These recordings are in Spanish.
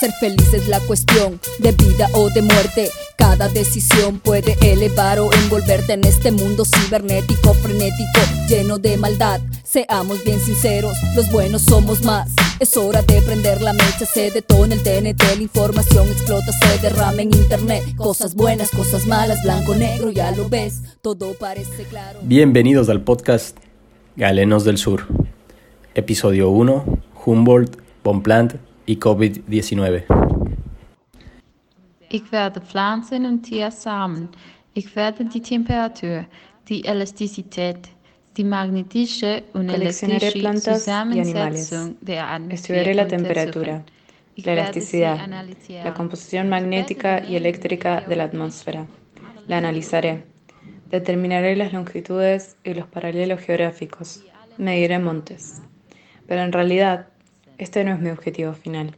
Ser feliz es la cuestión de vida o de muerte. Cada decisión puede elevar o envolverte en este mundo cibernético, frenético, lleno de maldad. Seamos bien sinceros, los buenos somos más. Es hora de prender la mecha, se detona el TNT, la información explota, se derrama en internet. Cosas buenas, cosas malas, blanco, negro, ya lo ves, todo parece claro. Bienvenidos al podcast Galenos del Sur. Episodio 1, Humboldt, Bonpland y COVID-19. Ik werde pflanzen und Tier samen. Ich werde die Temperatur, die Elastizität, die magnetische und animales. Zusammensetzung der Atmosphäre la temperatura, Ich la elasticidad, la composición magnética y eléctrica de la atmósfera. La analizaré. Determinaré las longitudes y los paralelos geográficos. Mediré montes. Pero en realidad, este no es mi objetivo final.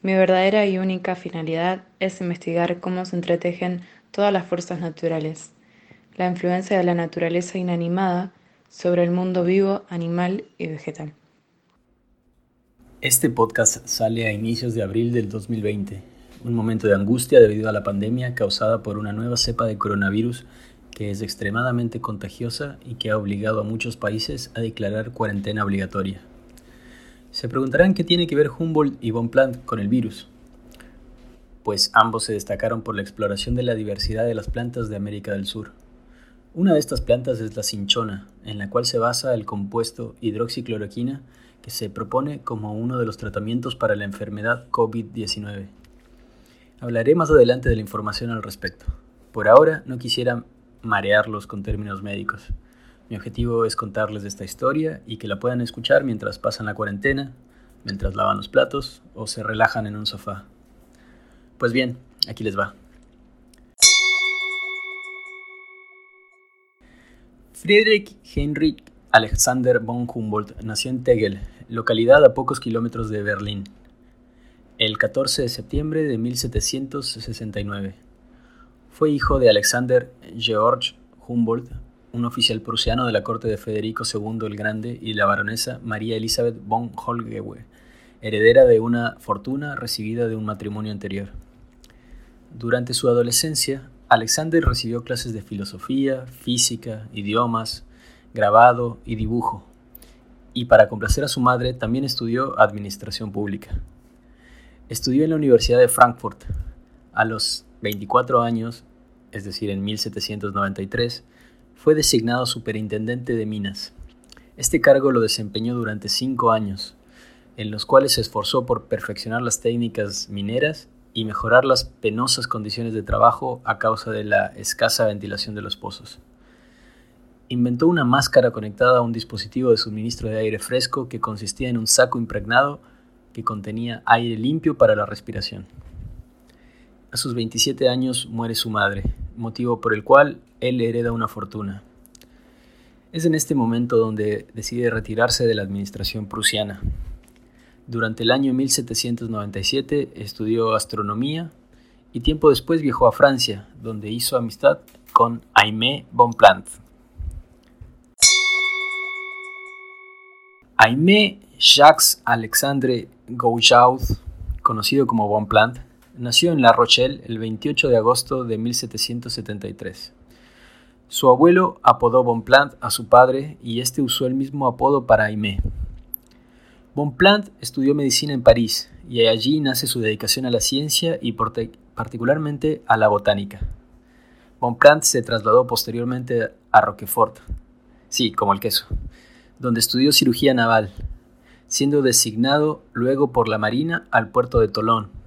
Mi verdadera y única finalidad es investigar cómo se entretejen todas las fuerzas naturales, la influencia de la naturaleza inanimada sobre el mundo vivo, animal y vegetal. Este podcast sale a inicios de abril del 2020, un momento de angustia debido a la pandemia causada por una nueva cepa de coronavirus que es extremadamente contagiosa y que ha obligado a muchos países a declarar cuarentena obligatoria. Se preguntarán qué tiene que ver Humboldt y Bonpland con el virus. Pues ambos se destacaron por la exploración de la diversidad de las plantas de América del Sur. Una de estas plantas es la cinchona, en la cual se basa el compuesto hidroxicloroquina que se propone como uno de los tratamientos para la enfermedad COVID-19. Hablaré más adelante de la información al respecto. Por ahora no quisiera marearlos con términos médicos. Mi objetivo es contarles esta historia y que la puedan escuchar mientras pasan la cuarentena, mientras lavan los platos o se relajan en un sofá. Pues bien, aquí les va. Friedrich Heinrich Alexander von Humboldt nació en Tegel, localidad a pocos kilómetros de Berlín, el 14 de septiembre de 1769. Fue hijo de Alexander Georg Humboldt, un oficial prusiano de la corte de Federico II el Grande y la baronesa María Elizabeth von Holgewe, heredera de una fortuna recibida de un matrimonio anterior. Durante su adolescencia, Alexander recibió clases de filosofía, física, idiomas, grabado y dibujo, y para complacer a su madre también estudió administración pública. Estudió en la Universidad de Frankfurt. A los 24 años, es decir, en 1793, fue designado superintendente de minas. Este cargo lo desempeñó durante cinco años, en los cuales se esforzó por perfeccionar las técnicas mineras y mejorar las penosas condiciones de trabajo a causa de la escasa ventilación de los pozos. Inventó una máscara conectada a un dispositivo de suministro de aire fresco que consistía en un saco impregnado que contenía aire limpio para la respiración. A sus 27 años muere su madre, motivo por el cual él hereda una fortuna. Es en este momento donde decide retirarse de la administración prusiana. Durante el año 1797 estudió astronomía y tiempo después viajó a Francia, donde hizo amistad con Aimé Bonpland. Aimé Jacques Alexandre Goujaud, conocido como Bonpland, nació en La Rochelle el 28 de agosto de 1773. Su abuelo apodó Bonpland a su padre y este usó el mismo apodo para Aimé. Bonpland estudió medicina en París y allí nace su dedicación a la ciencia y particularmente a la botánica. Bonpland se trasladó posteriormente a Roquefort, sí, como el queso, donde estudió cirugía naval, siendo designado luego por la Marina al puerto de Tolón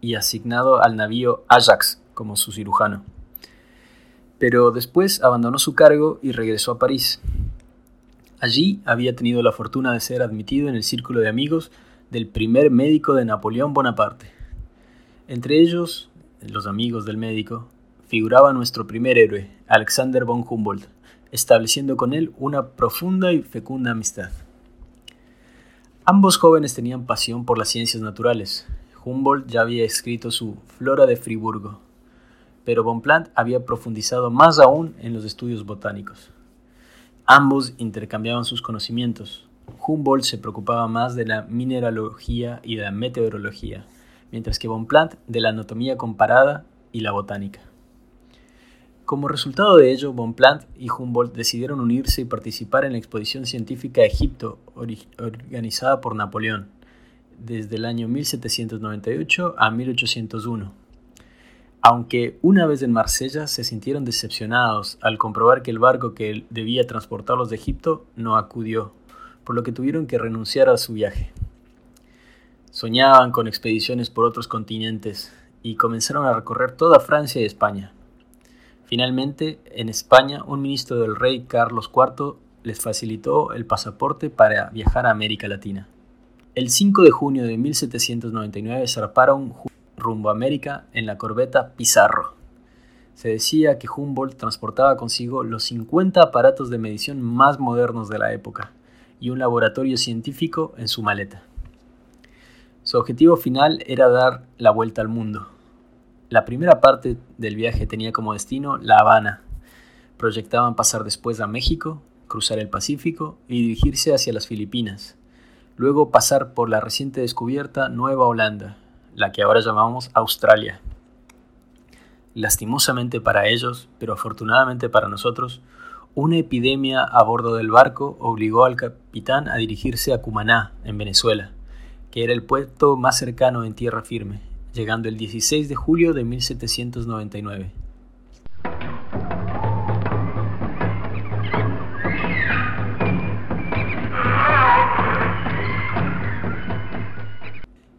y asignado al navío Ajax como su cirujano. Pero después abandonó su cargo y regresó a París. Allí había tenido la fortuna de ser admitido en el círculo de amigos del primer médico de Napoleón Bonaparte. Entre ellos, los amigos del médico, figuraba nuestro primer héroe, Alexander von Humboldt, estableciendo con él una profunda y fecunda amistad. Ambos jóvenes tenían pasión por las ciencias naturales. Humboldt ya había escrito su Flora de Friburgo, pero Bonpland había profundizado más aún en los estudios botánicos. Ambos intercambiaban sus conocimientos. Humboldt se preocupaba más de la mineralogía y de la meteorología, mientras que Bonpland de la anatomía comparada y la botánica. Como resultado de ello, Bonpland y Humboldt decidieron unirse y participar en la exposición científica a Egipto organizada por Napoleón desde el año 1798 a 1801. Aunque una vez en Marsella se sintieron decepcionados al comprobar que el barco que debía transportarlos de Egipto no acudió, por lo que tuvieron que renunciar a su viaje. Soñaban con expediciones por otros continentes y comenzaron a recorrer toda Francia y España. Finalmente, en España, un ministro del rey Carlos IV les facilitó el pasaporte para viajar a América Latina. El 5 de junio de 1799 zarparon rumbo a América en la corbeta Pizarro. Se decía que Humboldt transportaba consigo los 50 aparatos de medición más modernos de la época y un laboratorio científico en su maleta. Su objetivo final era dar la vuelta al mundo. La primera parte del viaje tenía como destino La Habana. Proyectaban pasar después a México, cruzar el Pacífico y dirigirse hacia las Filipinas. Luego pasar por la reciente descubierta Nueva Holanda, la que ahora llamamos Australia. Lastimosamente para ellos, pero afortunadamente para nosotros, una epidemia a bordo del barco obligó al capitán a dirigirse a Cumaná, en Venezuela, que era el puerto más cercano en tierra firme, llegando el 16 de julio de 1799.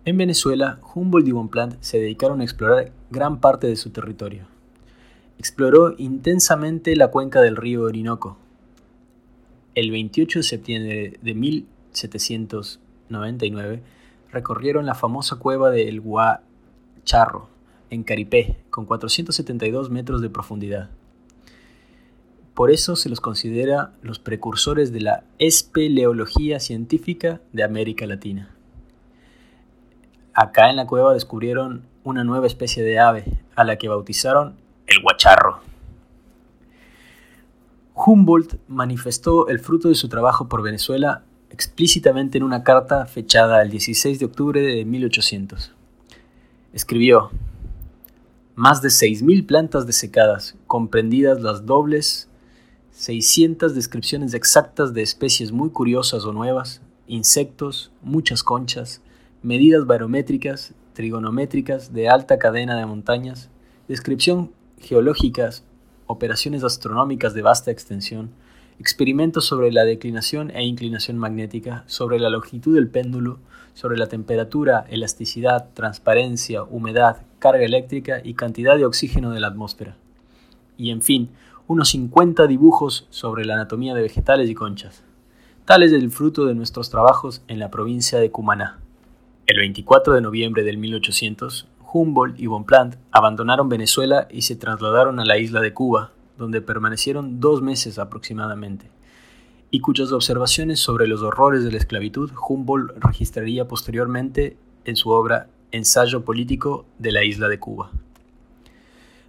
En Venezuela, Humboldt y Bonpland se dedicaron a explorar gran parte de su territorio. Exploró intensamente la cuenca del río Orinoco. El 28 de septiembre de 1799 recorrieron la famosa cueva del Guacharro, en Caripé, con 472 metros de profundidad. Por eso se los considera los precursores de la espeleología científica de América Latina. Acá en la cueva descubrieron una nueva especie de ave, a la que bautizaron el guacharro. Humboldt manifestó el fruto de su trabajo por Venezuela explícitamente en una carta fechada el 16 de octubre de 1800. Escribió, más de 6.000 plantas desecadas, comprendidas las dobles, 600 descripciones exactas de especies muy curiosas o nuevas, insectos, muchas conchas, medidas barométricas, trigonométricas de alta cadena de montañas, descripción geológicas, operaciones astronómicas de vasta extensión, experimentos sobre la declinación e inclinación magnética, sobre la longitud del péndulo, sobre la temperatura, elasticidad, transparencia, humedad, carga eléctrica y cantidad de oxígeno de la atmósfera. Y en fin, unos 50 dibujos sobre la anatomía de vegetales y conchas. Tal es el fruto de nuestros trabajos en la provincia de Cumaná. El 24 de noviembre de 1800, Humboldt y Bonpland abandonaron Venezuela y se trasladaron a la isla de Cuba, donde permanecieron dos meses aproximadamente, y cuyas observaciones sobre los horrores de la esclavitud Humboldt registraría posteriormente en su obra Ensayo político de la isla de Cuba.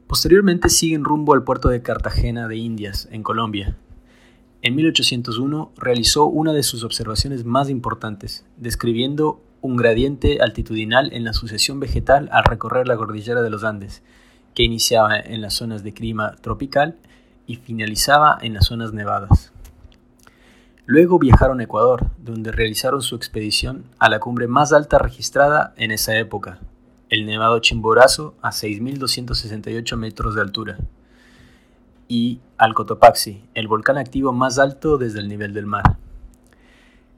Posteriormente siguen rumbo al puerto de Cartagena de Indias, en Colombia. En 1801 realizó una de sus observaciones más importantes, describiendo un gradiente altitudinal en la sucesión vegetal al recorrer la cordillera de los Andes, que iniciaba en las zonas de clima tropical y finalizaba en las zonas nevadas. Luego viajaron a Ecuador, donde realizaron su expedición a la cumbre más alta registrada en esa época, el Nevado Chimborazo a 6.268 metros de altura, y al Cotopaxi, el volcán activo más alto desde el nivel del mar.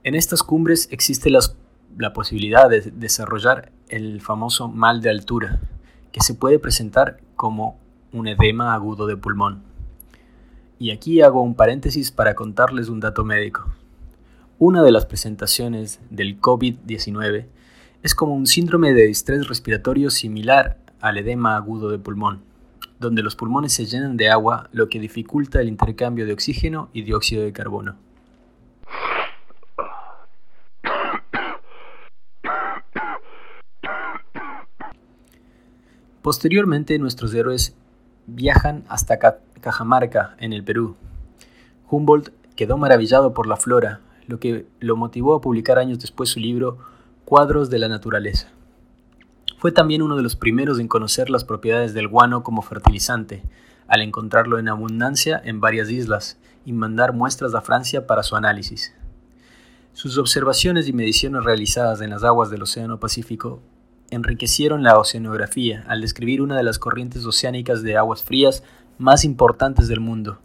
En estas cumbres existe las la posibilidad de desarrollar el famoso mal de altura, que se puede presentar como un edema agudo de pulmón. Y aquí hago un paréntesis para contarles un dato médico. Una de las presentaciones del COVID-19 es como un síndrome de estrés respiratorio similar al edema agudo de pulmón, donde los pulmones se llenan de agua, lo que dificulta el intercambio de oxígeno y dióxido de carbono. Posteriormente, nuestros héroes viajan hasta Cajamarca, en el Perú. Humboldt quedó maravillado por la flora, lo que lo motivó a publicar años después su libro Cuadros de la Naturaleza. Fue también uno de los primeros en conocer las propiedades del guano como fertilizante, al encontrarlo en abundancia en varias islas y mandar muestras a Francia para su análisis. Sus observaciones y mediciones realizadas en las aguas del Océano Pacífico enriquecieron la oceanografía al describir una de las corrientes oceánicas de aguas frías más importantes del mundo,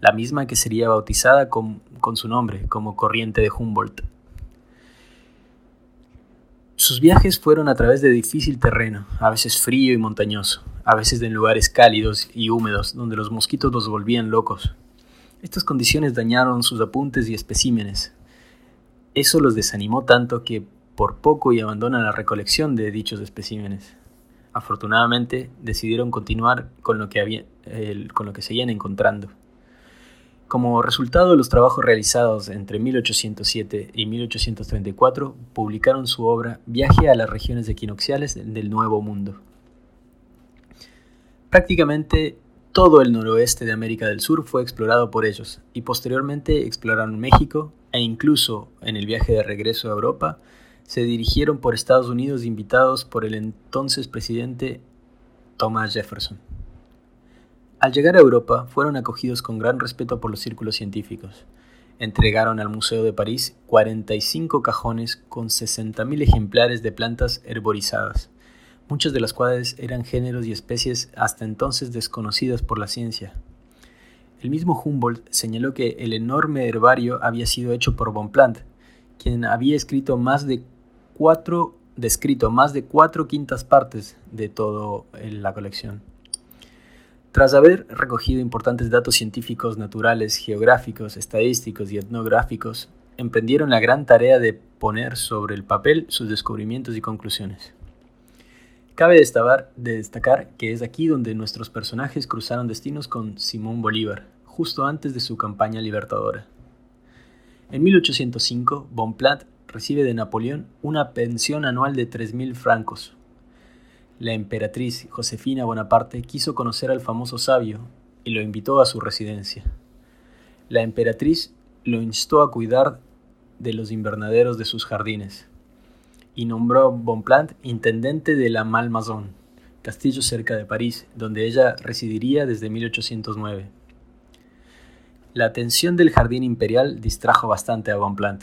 la misma que sería bautizada con, con su nombre como corriente de Humboldt. Sus viajes fueron a través de difícil terreno, a veces frío y montañoso, a veces en lugares cálidos y húmedos donde los mosquitos los volvían locos. Estas condiciones dañaron sus apuntes y especímenes. Eso los desanimó tanto que por poco y abandonan la recolección de dichos especímenes. Afortunadamente decidieron continuar con lo que, con lo que seguían encontrando. Como resultado de los trabajos realizados entre 1807 y 1834, publicaron su obra Viaje a las regiones equinocciales del Nuevo Mundo. Prácticamente todo el noroeste de América del Sur fue explorado por ellos y posteriormente exploraron México e incluso en el viaje de regreso a Europa se dirigieron por Estados Unidos invitados por el entonces presidente Thomas Jefferson. Al llegar a Europa fueron acogidos con gran respeto por los círculos científicos. Entregaron al Museo de París 45 cajones con 60.000 ejemplares de plantas herborizadas, muchas de las cuales eran géneros y especies hasta entonces desconocidas por la ciencia. El mismo Humboldt señaló que el enorme herbario había sido hecho por Bonpland, quien había escrito más de cuatro, descrito más de cuatro quintas partes de toda la colección. Tras haber recogido importantes datos científicos, naturales, geográficos, estadísticos y etnográficos, emprendieron la gran tarea de poner sobre el papel sus descubrimientos y conclusiones. Cabe destacar, que es aquí donde nuestros personajes cruzaron destinos con Simón Bolívar, justo antes de su campaña libertadora. En 1805, Bonpland recibe de Napoleón una pensión anual de 3.000 francos. La emperatriz Josefina Bonaparte quiso conocer al famoso sabio y lo invitó a su residencia. La emperatriz lo instó a cuidar de los invernaderos de sus jardines y nombró a Bonpland intendente de la Malmaison, castillo cerca de París, donde ella residiría desde 1809. La atención del jardín imperial distrajo bastante a Bonpland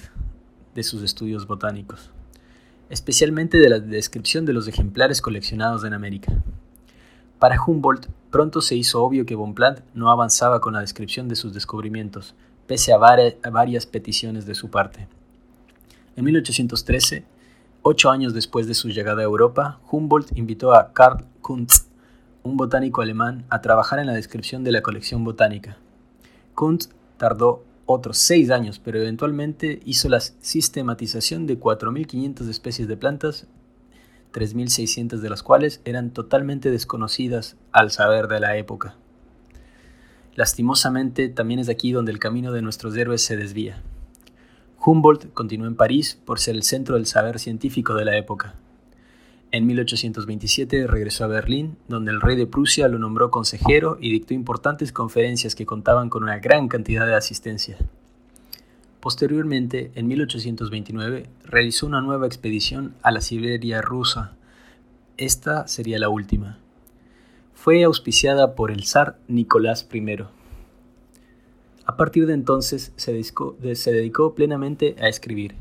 de sus estudios botánicos, especialmente de la descripción de los ejemplares coleccionados en América. Para Humboldt pronto se hizo obvio que Bonpland no avanzaba con la descripción de sus descubrimientos, pese a, varias peticiones de su parte. En 1813, ocho años después de su llegada a Europa, Humboldt invitó a Karl Kuntz, un botánico alemán, a trabajar en la descripción de la colección botánica. Kuntz tardó otros seis años, pero eventualmente hizo la sistematización de 4.500 especies de plantas, 3.600 de las cuales eran totalmente desconocidas al saber de la época. Lastimosamente, también es aquí donde el camino de nuestros héroes se desvía. Humboldt continuó en París por ser el centro del saber científico de la época. En 1827 regresó a Berlín, donde el rey de Prusia lo nombró consejero y dictó importantes conferencias que contaban con una gran cantidad de asistencia. Posteriormente, en 1829, realizó una nueva expedición a la Siberia rusa. Esta sería la última. Fue auspiciada por el zar Nicolás I. A partir de entonces se dedicó, se dedicó plenamente a escribir.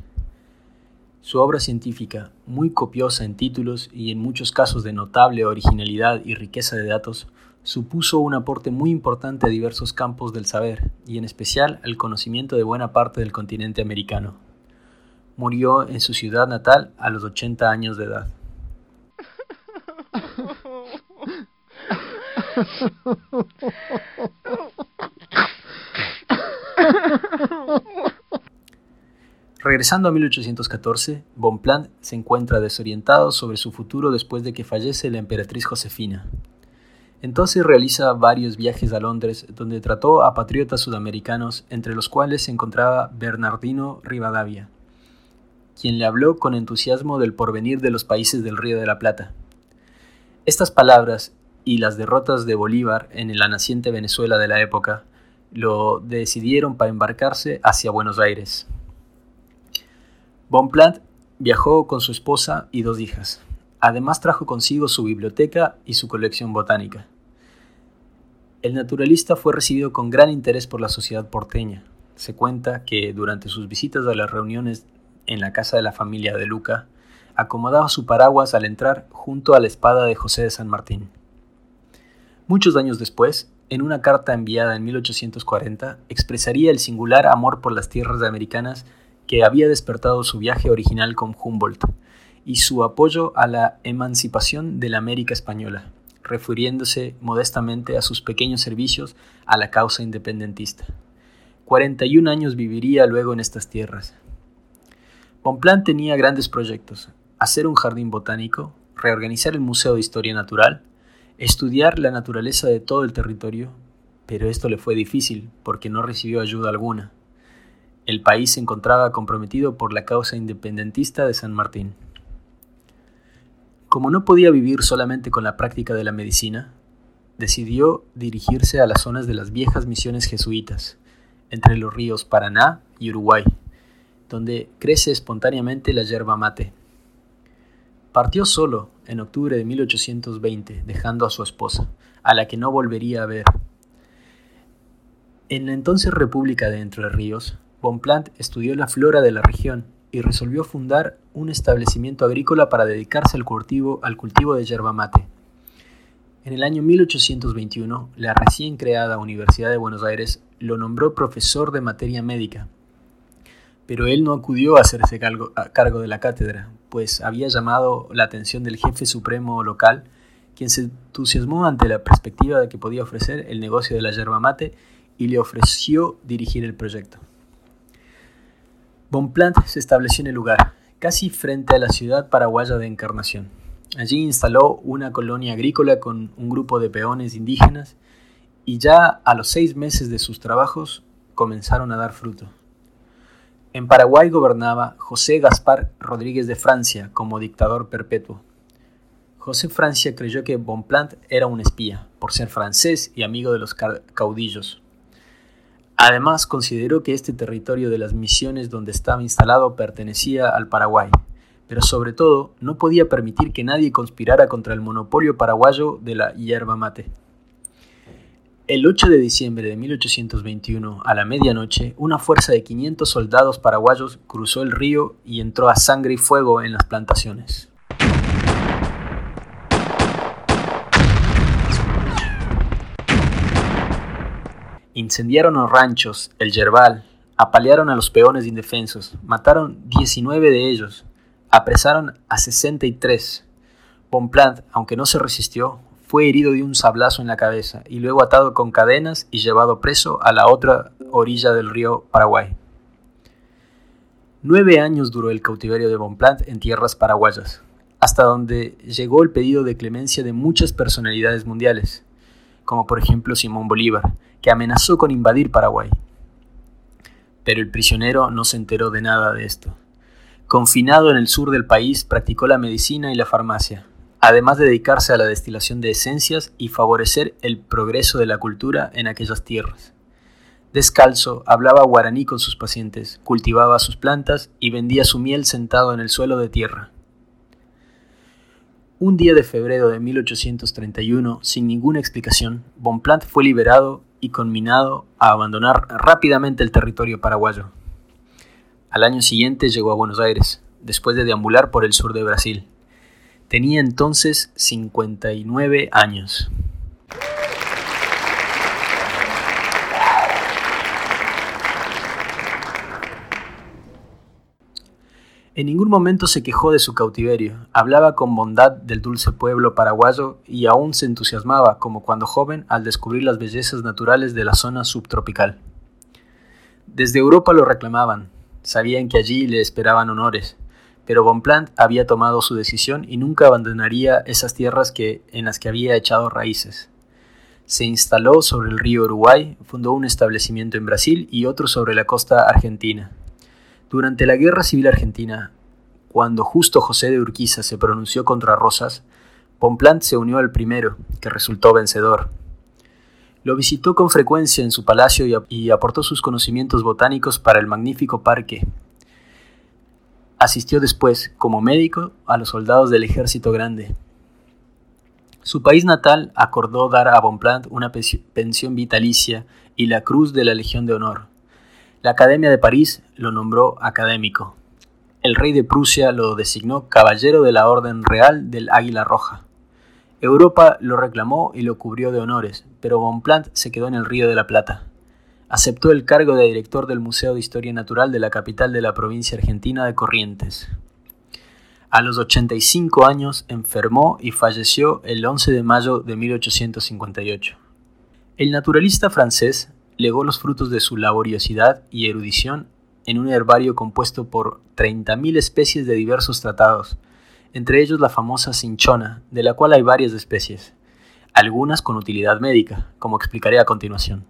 Su obra científica, muy copiosa en títulos y en muchos casos de notable originalidad y riqueza de datos, supuso un aporte muy importante a diversos campos del saber, y en especial al conocimiento de buena parte del continente americano. Murió en su ciudad natal a los 80 años de edad. Regresando a 1814, Bonpland se encuentra desorientado sobre su futuro después de que fallece la emperatriz Josefina. Entonces realiza varios viajes a Londres donde trató a patriotas sudamericanos, entre los cuales se encontraba Bernardino Rivadavia, quien le habló con entusiasmo del porvenir de los países del Río de la Plata. Estas palabras y las derrotas de Bolívar en la naciente Venezuela de la época lo decidieron para embarcarse hacia Buenos Aires. Bonpland viajó con su esposa y dos hijas. Además trajo consigo su biblioteca y su colección botánica. El naturalista fue recibido con gran interés por la sociedad porteña. Se cuenta que durante sus visitas a las reuniones en la casa de la familia de Luca, acomodaba su paraguas al entrar junto a la espada de José de San Martín. Muchos años después, en una carta enviada en 1840, expresaría el singular amor por las tierras americanas que había despertado su viaje original con Humboldt y su apoyo a la emancipación de la América española refiriéndose modestamente a sus pequeños servicios a la causa independentista. 41 años viviría luego en estas tierras. Bonpland tenía grandes proyectos, hacer un jardín botánico, reorganizar el Museo de Historia Natural, estudiar la naturaleza de todo el territorio, pero esto le fue difícil porque no recibió ayuda alguna. El país se encontraba comprometido por la causa independentista de San Martín. Como no podía vivir solamente con la práctica de la medicina, decidió dirigirse a las zonas de las viejas misiones jesuitas, entre los ríos Paraná y Uruguay, donde crece espontáneamente la yerba mate. Partió solo en octubre de 1820, dejando a su esposa, a la que no volvería a ver. En la entonces República de Entre Ríos, Bonpland estudió la flora de la región y resolvió fundar un establecimiento agrícola para dedicarse al cultivo, al cultivo de yerba mate. En el año 1821, la recién creada Universidad de Buenos Aires lo nombró profesor de materia médica, pero él no acudió a hacerse cargo, cargo de la cátedra, pues había llamado la atención del jefe supremo local, quien se entusiasmó ante la perspectiva de que podía ofrecer el negocio de la yerba mate y le ofreció dirigir el proyecto. Bonpland se estableció en el lugar, casi frente a la ciudad paraguaya de Encarnación. Allí instaló una colonia agrícola con un grupo de peones indígenas y ya a los seis meses de sus trabajos comenzaron a dar fruto. En Paraguay gobernaba José Gaspar Rodríguez de Francia como dictador perpetuo. José Francia creyó que Bonpland era un espía, por ser francés y amigo de los caudillos. Además, consideró que este territorio de las misiones donde estaba instalado pertenecía al Paraguay, pero sobre todo no podía permitir que nadie conspirara contra el monopolio paraguayo de la hierba mate. El 8 de diciembre de 1821, a la medianoche, una fuerza de 500 soldados paraguayos cruzó el río y entró a sangre y fuego en las plantaciones. Incendiaron los ranchos, el yerbal, apalearon a los peones indefensos, mataron 19 de ellos, apresaron a 63. Bonpland, aunque no se resistió, fue herido de un sablazo en la cabeza y luego atado con cadenas y llevado preso a la otra orilla del río Paraguay. Nueve años duró el cautiverio de Bonpland en tierras paraguayas, hasta donde llegó el pedido de clemencia de muchas personalidades mundiales, como por ejemplo Simón Bolívar, que amenazó con invadir Paraguay. Pero el prisionero no se enteró de nada de esto. Confinado en el sur del país, practicó la medicina y la farmacia, además de dedicarse a la destilación de esencias y favorecer el progreso de la cultura en aquellas tierras. Descalzo, hablaba guaraní con sus pacientes, cultivaba sus plantas y vendía su miel sentado en el suelo de tierra. Un día de febrero de 1831, sin ninguna explicación, Bonpland fue liberado y conminado a abandonar rápidamente el territorio paraguayo. Al año siguiente llegó a Buenos Aires, después de deambular por el sur de Brasil. Tenía entonces 59 años. En ningún momento se quejó de su cautiverio, hablaba con bondad del dulce pueblo paraguayo y aún se entusiasmaba, como cuando joven, al descubrir las bellezas naturales de la zona subtropical. Desde Europa lo reclamaban, sabían que allí le esperaban honores, pero Bonpland había tomado su decisión y nunca abandonaría esas tierras que, en las que había echado raíces. Se instaló sobre el río Uruguay, fundó un establecimiento en Brasil y otro sobre la costa argentina. Durante la Guerra Civil Argentina, cuando justo José de Urquiza se pronunció contra Rosas, Bonpland se unió al primero, que resultó vencedor. Lo visitó con frecuencia en su palacio y, aportó sus conocimientos botánicos para el magnífico parque. Asistió después, como médico, a los soldados del Ejército Grande. Su país natal acordó dar a Bonpland una pensión vitalicia y la Cruz de la Legión de Honor. La Academia de París lo nombró académico. El rey de Prusia lo designó caballero de la Orden Real del Águila Roja. Europa lo reclamó y lo cubrió de honores, pero Bonpland se quedó en el Río de la Plata. Aceptó el cargo de director del Museo de Historia Natural de la capital de la provincia argentina de Corrientes. A los 85 años enfermó y falleció el 11 de mayo de 1858. El naturalista francés legó los frutos de su laboriosidad y erudición en un herbario compuesto por 30.000 especies de diversos tratados, entre ellos la famosa cinchona, de la cual hay varias especies, algunas con utilidad médica, como explicaré a continuación.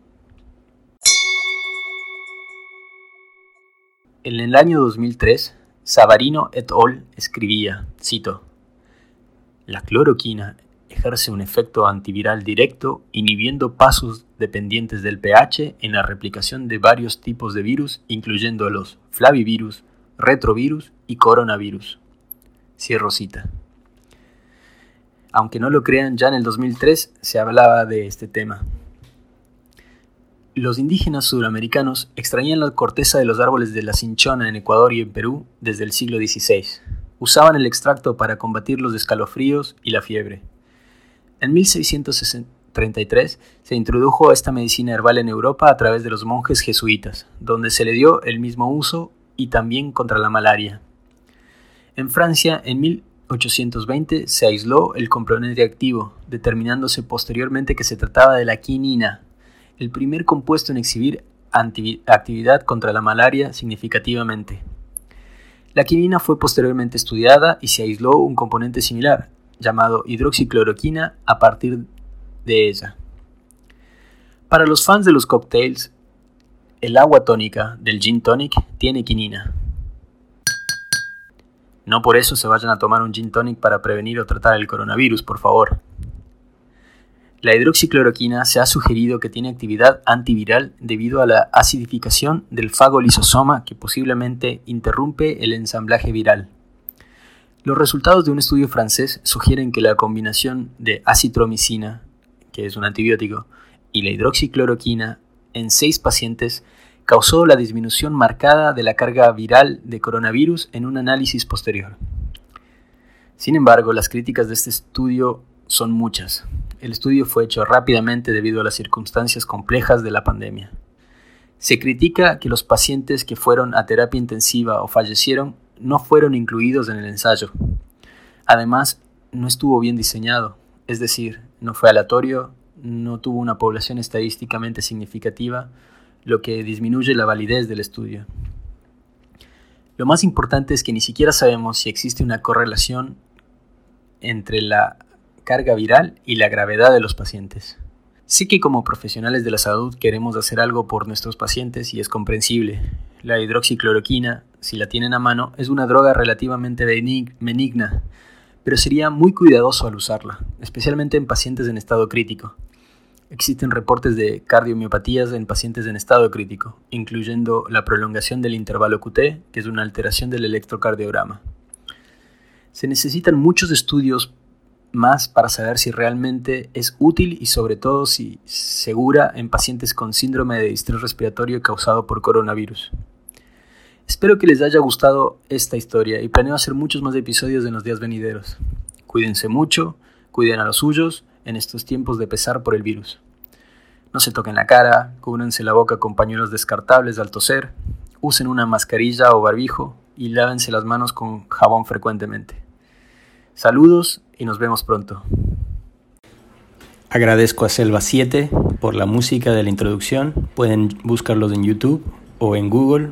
En el año 2003, Savarino et al. escribía, cito, La cloroquina ejerce un efecto antiviral directo inhibiendo pasos dependientes del pH en la replicación de varios tipos de virus, incluyendo los flavivirus, retrovirus y coronavirus. Cierro cita. Aunque no lo crean, ya en el 2003 se hablaba de este tema. Los indígenas sudamericanos extraían la corteza de los árboles de la cinchona en Ecuador y en Perú desde el siglo XVI. Usaban el extracto para combatir los escalofríos y la fiebre. En 1633 se introdujo esta medicina herbal en Europa a través de los monjes jesuitas, donde se le dio el mismo uso y también contra la malaria. En Francia, en 1820 se aisló el componente activo, determinándose posteriormente que se trataba de la quinina, el primer compuesto en exhibir actividad contra la malaria significativamente. La quinina fue posteriormente estudiada y se aisló un componente similar, llamado hidroxicloroquina a partir de ella. Para los fans de los cocktails, el agua tónica del gin tonic tiene quinina. No por eso se vayan a tomar un gin tonic para prevenir o tratar el coronavirus, por favor. La hidroxicloroquina se ha sugerido que tiene actividad antiviral debido a la acidificación del fagolisosoma que posiblemente interrumpe el ensamblaje viral. Los resultados de un estudio francés sugieren que la combinación de acitromicina, es un antibiótico, y la hidroxicloroquina en seis pacientes causó la disminución marcada de la carga viral de coronavirus en un análisis posterior. Sin embargo, las críticas de este estudio son muchas. El estudio fue hecho rápidamente debido a las circunstancias complejas de la pandemia. Se critica que los pacientes que fueron a terapia intensiva o fallecieron no fueron incluidos en el ensayo. Además, no estuvo bien diseñado, es decir, no fue aleatorio, no tuvo una población estadísticamente significativa, lo que disminuye la validez del estudio. Lo más importante es que ni siquiera sabemos si existe una correlación entre la carga viral y la gravedad de los pacientes. Sí que como profesionales de la salud queremos hacer algo por nuestros pacientes y es comprensible. La hidroxicloroquina, si la tienen a mano, es una droga relativamente benigna, pero sería muy cuidadoso al usarla, especialmente en pacientes en estado crítico. Existen reportes de cardiomiopatías en pacientes en estado crítico, incluyendo la prolongación del intervalo QT, que es una alteración del electrocardiograma. Se necesitan muchos estudios más para saber si realmente es útil y sobre todo si segura en pacientes con síndrome de distrés respiratorio causado por coronavirus. Espero que les haya gustado esta historia y planeo hacer muchos más episodios en los días venideros. Cuídense mucho, cuiden a los suyos en estos tiempos de pesar por el virus. No se toquen la cara, cúbrense la boca con pañuelos descartables al toser, usen una mascarilla o barbijo y lávense las manos con jabón frecuentemente. Saludos y nos vemos pronto. Agradezco a Selva 7 por la música de la introducción. Pueden buscarlos en YouTube o en Google